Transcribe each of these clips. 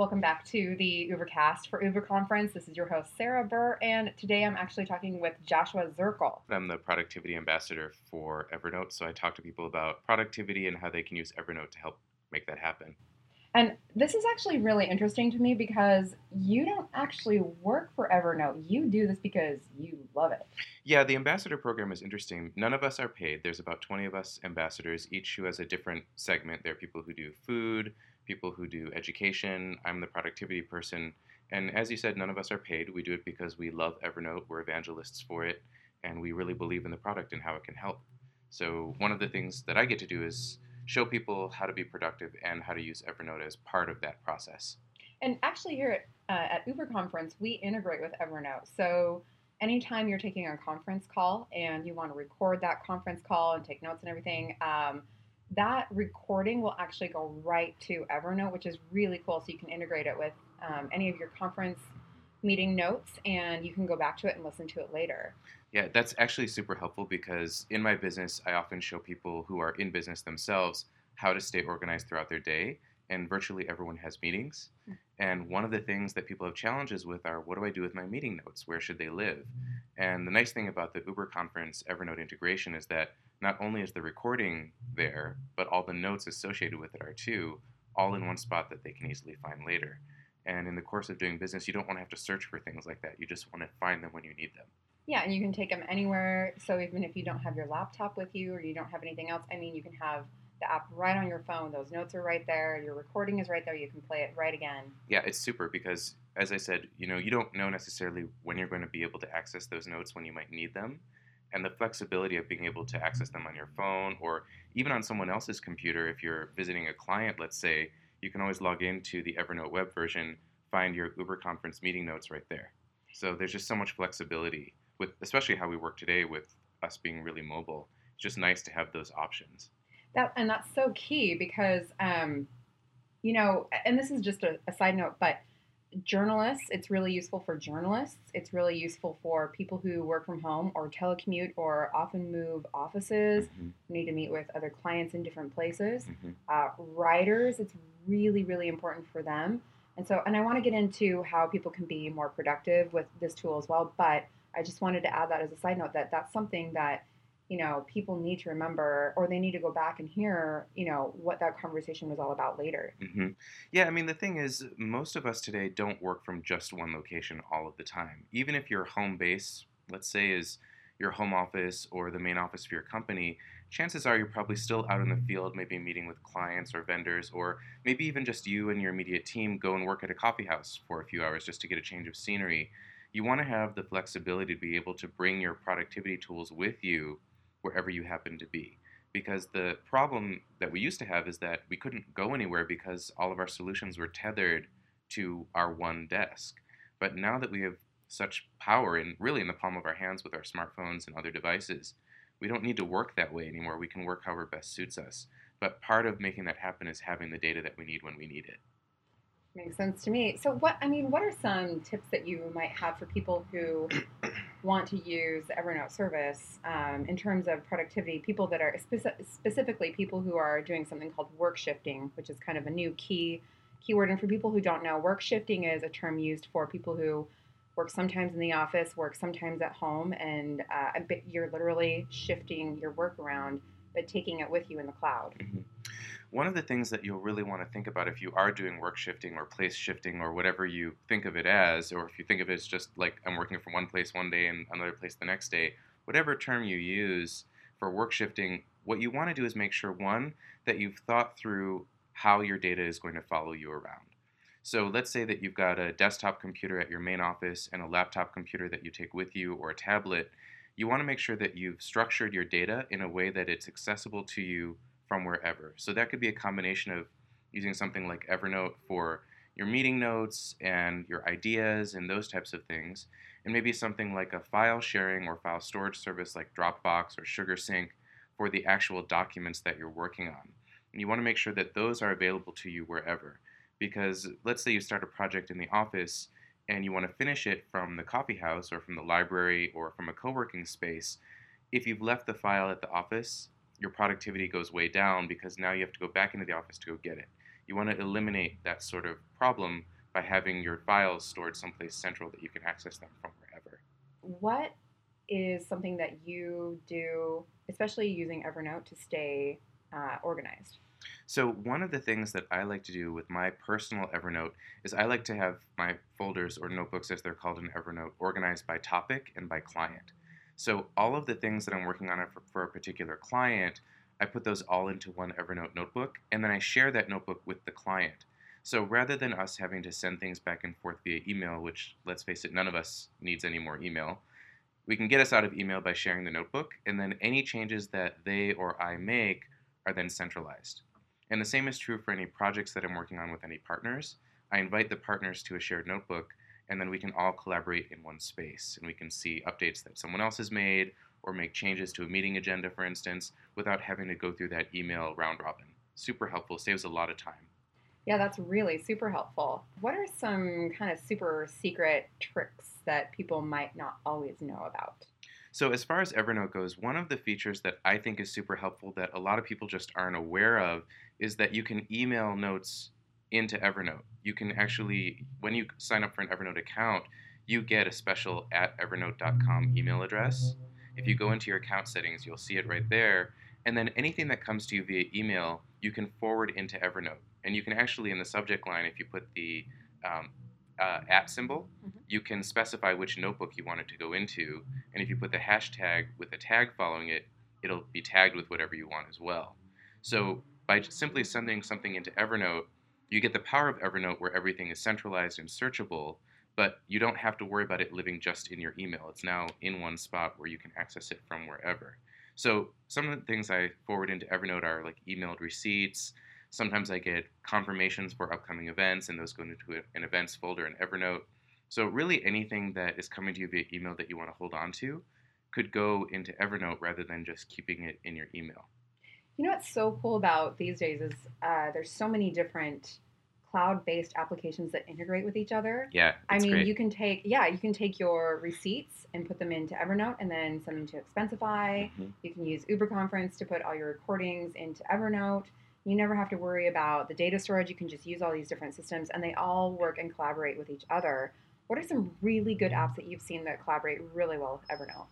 Welcome back to the Ubercast for Uber Conference. This is your host, Sarah Buhr, and today I'm actually talking with Joshua Zerkel. I'm the productivity ambassador for Evernote, so I talk to people about productivity and how they can use Evernote to help make that happen. And this is actually really interesting to me because you don't actually work for Evernote. You do this because you love it. Yeah, the ambassador program is interesting. None of us are paid. There's about 20 of us ambassadors, each who has a different segment. There are people who do food, people who do education. I'm the productivity person. And as you said, none of us are paid. We do it because we love Evernote, we're evangelists for it, and we really believe in the product and how it can help. So, one of the things that I get to do is show people how to be productive and how to use Evernote as part of that process. And actually, here at, uh, at Uber Conference, we integrate with Evernote. So, anytime you're taking a conference call and you want to record that conference call and take notes and everything, um, that recording will actually go right to Evernote, which is really cool. So you can integrate it with um, any of your conference meeting notes and you can go back to it and listen to it later. Yeah, that's actually super helpful because in my business, I often show people who are in business themselves how to stay organized throughout their day. And virtually everyone has meetings. Mm. And one of the things that people have challenges with are what do I do with my meeting notes? Where should they live? And the nice thing about the Uber conference Evernote integration is that not only is the recording there, but all the notes associated with it are too, all in one spot that they can easily find later. And in the course of doing business, you don't want to have to search for things like that. You just want to find them when you need them. Yeah, and you can take them anywhere. So even if you don't have your laptop with you or you don't have anything else, I mean, you can have the app right on your phone. Those notes are right there. Your recording is right there. You can play it right again. Yeah, it's super because, as I said, you know, you don't know necessarily when you're going to be able to access those notes when you might need them and the flexibility of being able to access them on your phone or even on someone else's computer if you're visiting a client let's say you can always log into the evernote web version find your uber conference meeting notes right there so there's just so much flexibility with especially how we work today with us being really mobile it's just nice to have those options that and that's so key because um, you know and this is just a, a side note but journalists, it's really useful for journalists. It's really useful for people who work from home or telecommute or often move offices, mm-hmm. need to meet with other clients in different places. Mm-hmm. Uh, writers, it's really, really important for them. And so, and I want to get into how people can be more productive with this tool as well. But I just wanted to add that as a side note that that's something that you know, people need to remember or they need to go back and hear, you know, what that conversation was all about later. Mm-hmm. Yeah, I mean, the thing is, most of us today don't work from just one location all of the time. Even if your home base, let's say, is your home office or the main office for your company, chances are you're probably still out in the field, maybe meeting with clients or vendors, or maybe even just you and your immediate team go and work at a coffee house for a few hours just to get a change of scenery. You want to have the flexibility to be able to bring your productivity tools with you wherever you happen to be. Because the problem that we used to have is that we couldn't go anywhere because all of our solutions were tethered to our one desk. But now that we have such power and really in the palm of our hands with our smartphones and other devices, we don't need to work that way anymore. We can work however best suits us. But part of making that happen is having the data that we need when we need it. Makes sense to me. So, what I mean, what are some tips that you might have for people who want to use the Evernote service um, in terms of productivity? People that are speci- specifically people who are doing something called work shifting, which is kind of a new key keyword. And for people who don't know, work shifting is a term used for people who work sometimes in the office, work sometimes at home, and uh, you're literally shifting your work around, but taking it with you in the cloud. Mm-hmm. One of the things that you'll really want to think about if you are doing work shifting or place shifting or whatever you think of it as, or if you think of it as just like I'm working from one place one day and another place the next day, whatever term you use for work shifting, what you want to do is make sure one, that you've thought through how your data is going to follow you around. So let's say that you've got a desktop computer at your main office and a laptop computer that you take with you or a tablet. You want to make sure that you've structured your data in a way that it's accessible to you from wherever. So that could be a combination of using something like Evernote for your meeting notes and your ideas and those types of things, and maybe something like a file sharing or file storage service like Dropbox or SugarSync for the actual documents that you're working on. And you want to make sure that those are available to you wherever. Because let's say you start a project in the office and you want to finish it from the coffee house or from the library or from a co working space. If you've left the file at the office, your productivity goes way down because now you have to go back into the office to go get it. You want to eliminate that sort of problem by having your files stored someplace central that you can access them from wherever. What is something that you do, especially using Evernote, to stay uh, organized? So, one of the things that I like to do with my personal Evernote is I like to have my folders or notebooks, as they're called in Evernote, organized by topic and by client. So, all of the things that I'm working on for, for a particular client, I put those all into one Evernote notebook, and then I share that notebook with the client. So, rather than us having to send things back and forth via email, which, let's face it, none of us needs any more email, we can get us out of email by sharing the notebook, and then any changes that they or I make are then centralized. And the same is true for any projects that I'm working on with any partners. I invite the partners to a shared notebook, and then we can all collaborate in one space. And we can see updates that someone else has made, or make changes to a meeting agenda, for instance, without having to go through that email round robin. Super helpful, saves a lot of time. Yeah, that's really super helpful. What are some kind of super secret tricks that people might not always know about? So, as far as Evernote goes, one of the features that I think is super helpful that a lot of people just aren't aware of is that you can email notes into Evernote. You can actually, when you sign up for an Evernote account, you get a special at evernote.com email address. If you go into your account settings, you'll see it right there. And then anything that comes to you via email, you can forward into Evernote. And you can actually, in the subject line, if you put the um, uh, at symbol, mm-hmm. you can specify which notebook you want it to go into. And if you put the hashtag with a tag following it, it'll be tagged with whatever you want as well. So by simply sending something into Evernote, you get the power of Evernote where everything is centralized and searchable, but you don't have to worry about it living just in your email. It's now in one spot where you can access it from wherever. So some of the things I forward into Evernote are like emailed receipts, Sometimes I get confirmations for upcoming events, and those go into an events folder in Evernote. So, really, anything that is coming to you via email that you want to hold on to could go into Evernote rather than just keeping it in your email. You know what's so cool about these days is uh, there's so many different cloud-based applications that integrate with each other. Yeah, I mean, great. you can take yeah, you can take your receipts and put them into Evernote, and then send them to Expensify. Mm-hmm. You can use Uber Conference to put all your recordings into Evernote. You never have to worry about the data storage. You can just use all these different systems and they all work and collaborate with each other. What are some really good apps that you've seen that collaborate really well with Evernote?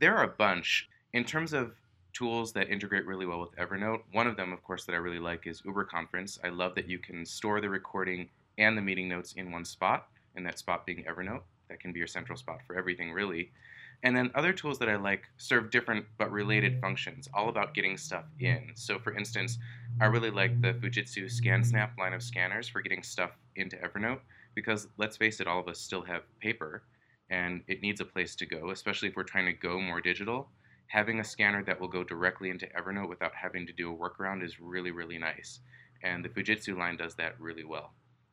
There are a bunch. In terms of tools that integrate really well with Evernote, one of them, of course, that I really like is Uber Conference. I love that you can store the recording and the meeting notes in one spot, and that spot being Evernote. That can be your central spot for everything, really. And then other tools that I like serve different but related mm-hmm. functions, all about getting stuff in. So, for instance, I really like the Fujitsu ScanSnap line of scanners for getting stuff into Evernote because let's face it, all of us still have paper and it needs a place to go, especially if we're trying to go more digital. Having a scanner that will go directly into Evernote without having to do a workaround is really, really nice. And the Fujitsu line does that really well.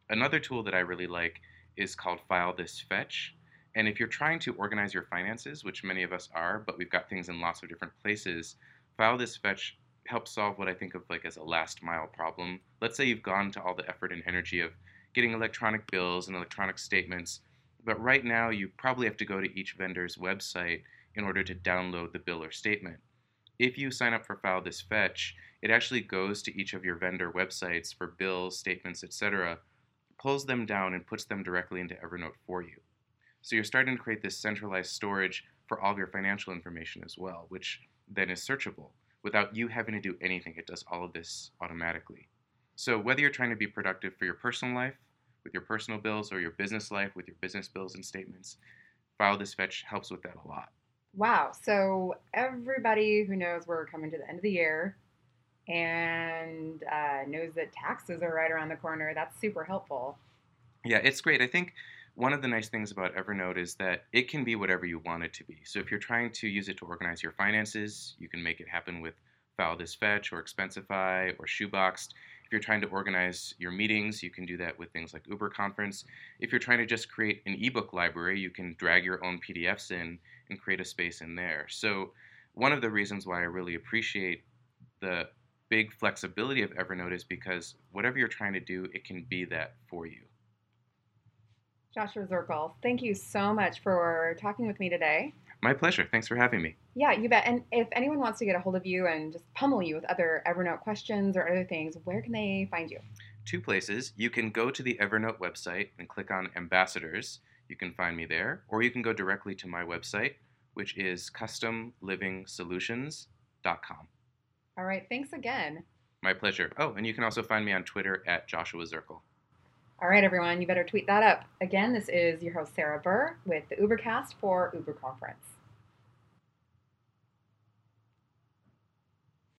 Another tool that I really like is called File This Fetch. And if you're trying to organize your finances, which many of us are, but we've got things in lots of different places, File This Fetch helps solve what I think of like as a last mile problem. Let's say you've gone to all the effort and energy of getting electronic bills and electronic statements, but right now you probably have to go to each vendor's website in order to download the bill or statement. If you sign up for File This Fetch, it actually goes to each of your vendor websites for bills, statements, etc., pulls them down and puts them directly into Evernote for you. So you're starting to create this centralized storage for all of your financial information as well, which then is searchable without you having to do anything. It does all of this automatically. So, whether you're trying to be productive for your personal life, with your personal bills, or your business life, with your business bills and statements, File This Fetch helps with that a lot. Wow. So, everybody who knows we're coming to the end of the year and uh, knows that taxes are right around the corner, that's super helpful. Yeah, it's great. I think one of the nice things about Evernote is that it can be whatever you want it to be. So if you're trying to use it to organize your finances, you can make it happen with File This Fetch or Expensify or Shoeboxed. If you're trying to organize your meetings, you can do that with things like Uber Conference. If you're trying to just create an ebook library, you can drag your own PDFs in and create a space in there. So one of the reasons why I really appreciate the big flexibility of Evernote is because whatever you're trying to do, it can be that for you. Joshua Zerkel, thank you so much for talking with me today. My pleasure. Thanks for having me. Yeah, you bet. And if anyone wants to get a hold of you and just pummel you with other Evernote questions or other things, where can they find you? two places. You can go to the Evernote website and click on Ambassadors. You can find me there, or you can go directly to my website, which is customlivingsolutions.com. All right, thanks again. My pleasure. Oh, and you can also find me on Twitter at Joshua Zerkel. All right, everyone, you better tweet that up. Again, this is your host, Sarah Buhr, with the Ubercast for Uber Conference.